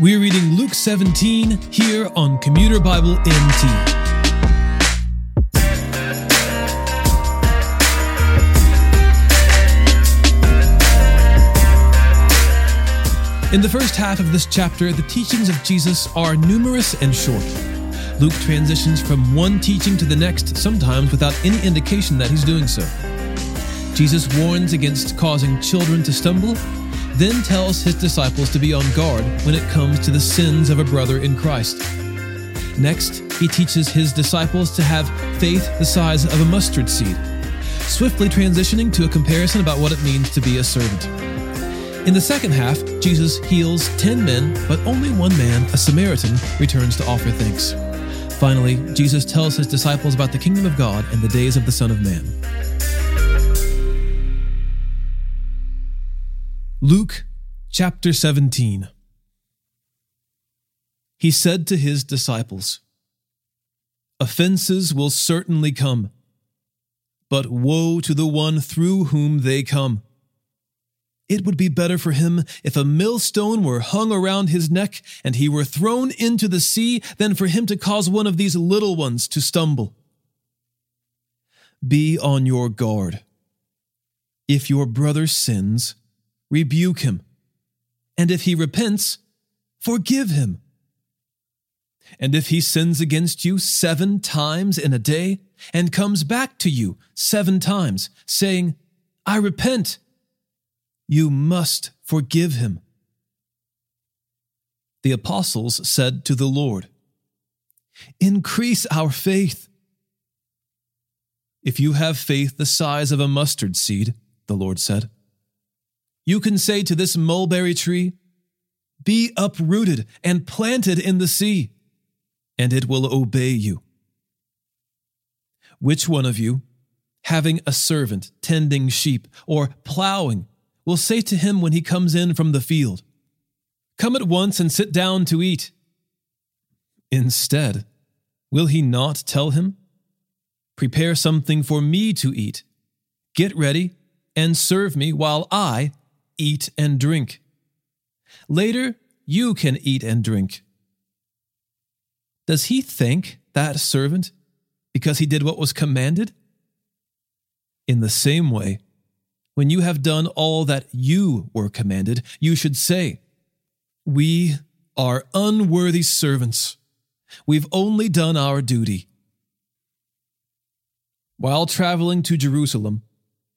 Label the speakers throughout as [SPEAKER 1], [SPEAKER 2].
[SPEAKER 1] We're reading Luke 17 here on Commuter Bible NT. In the first half of this chapter, the teachings of Jesus are numerous and short. Luke transitions from one teaching to the next, sometimes without any indication that he's doing so. Jesus warns against causing children to stumble then tells his disciples to be on guard when it comes to the sins of a brother in Christ. Next, he teaches his disciples to have faith the size of a mustard seed, swiftly transitioning to a comparison about what it means to be a servant. In the second half, Jesus heals 10 men, but only one man, a Samaritan, returns to offer thanks. Finally, Jesus tells his disciples about the kingdom of God and the days of the Son of Man. Luke chapter 17. He said to his disciples, Offenses will certainly come, but woe to the one through whom they come. It would be better for him if a millstone were hung around his neck and he were thrown into the sea than for him to cause one of these little ones to stumble. Be on your guard. If your brother sins, rebuke him. And if he repents, forgive him. And if he sins against you seven times in a day and comes back to you seven times, saying, I repent, you must forgive him. The apostles said to the Lord, Increase our faith. If you have faith the size of a mustard seed, the Lord said, you can say to this mulberry tree, Be uprooted and planted in the sea, and it will obey you. Which one of you, having a servant tending sheep or plowing, will say to him when he comes in from the field, Come at once and sit down to eat? Instead, will he not tell him, Prepare something for me to eat, get ready, and serve me while I eat and drink. Later, you can eat and drink. Does he thank that servant because he did what was commanded? In the same way, when you have done all that you were commanded, you should say, We are unworthy servants. We've only done our duty. While traveling to Jerusalem,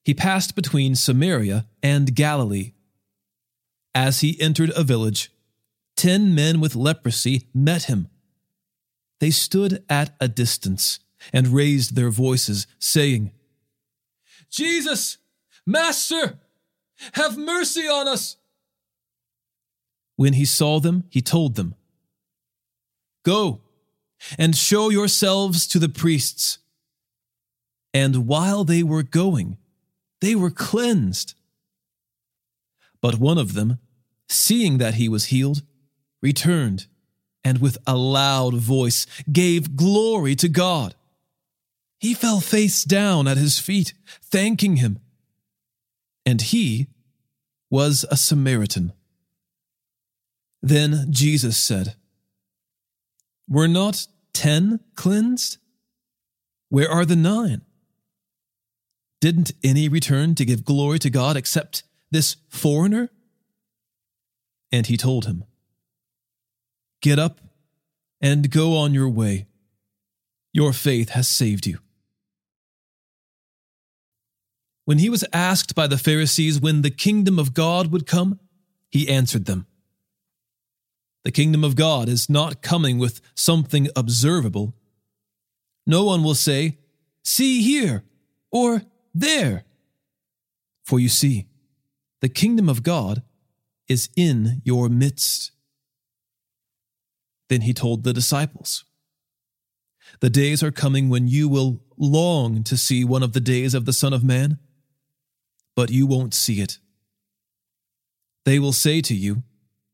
[SPEAKER 1] he passed between Samaria and Galilee. As he entered a village, ten men with leprosy met him. They stood at a distance and raised their voices, saying, Jesus, Master, have mercy on us. When he saw them, he told them, Go and show yourselves to the priests. And while they were going, they were cleansed. But one of them, seeing that he was healed, returned and with a loud voice gave glory to God. He fell face down at his feet, thanking him. And he was a Samaritan. Then Jesus said, Were not ten cleansed? Where are the nine? Didn't any return to give glory to God except this foreigner? And he told him, Get up and go on your way. Your faith has saved you. When he was asked by the Pharisees when the kingdom of God would come, he answered them The kingdom of God is not coming with something observable. No one will say, See here, or there. For you see, the kingdom of God is in your midst. Then he told the disciples, The days are coming when you will long to see one of the days of the Son of Man, but you won't see it. They will say to you,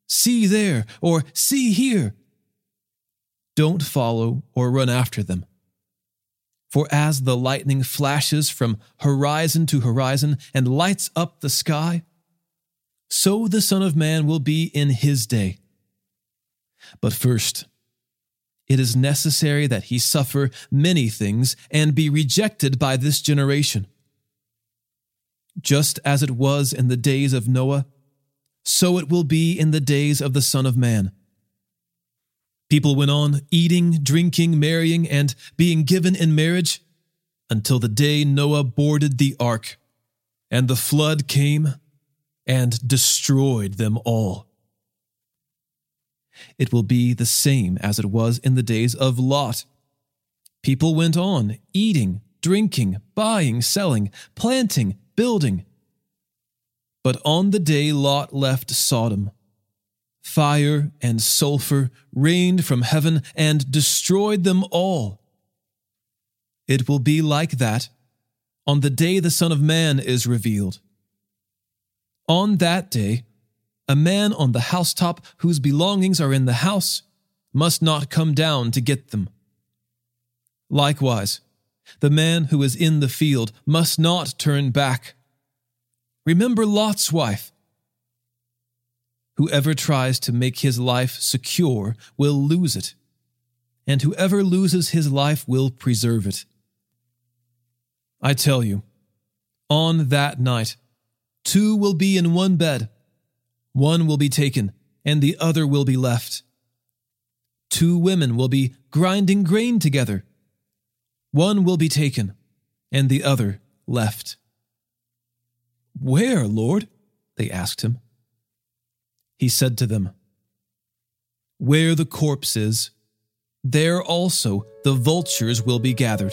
[SPEAKER 1] See there, or See here. Don't follow or run after them. For as the lightning flashes from horizon to horizon and lights up the sky, so the Son of Man will be in his day. But first, it is necessary that he suffer many things and be rejected by this generation. Just as it was in the days of Noah, so it will be in the days of the Son of Man. People went on eating, drinking, marrying, and being given in marriage until the day Noah boarded the ark, and the flood came and destroyed them all. It will be the same as it was in the days of Lot. People went on eating, drinking, buying, selling, planting, building. But on the day Lot left Sodom, fire and sulfur rained from heaven and destroyed them all. It will be like that on the day the Son of Man is revealed. On that day, a man on the housetop whose belongings are in the house must not come down to get them. Likewise, the man who is in the field must not turn back. Remember Lot's wife. Whoever tries to make his life secure will lose it, and whoever loses his life will preserve it. I tell you, on that night, two will be in one bed one will be taken, and the other will be left. Two women will be grinding grain together. One will be taken, and the other left. Where, Lord? They asked him. He said to them, Where the corpse is, there also the vultures will be gathered.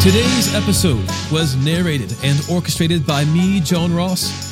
[SPEAKER 1] Today's episode was narrated and orchestrated by me, John Ross,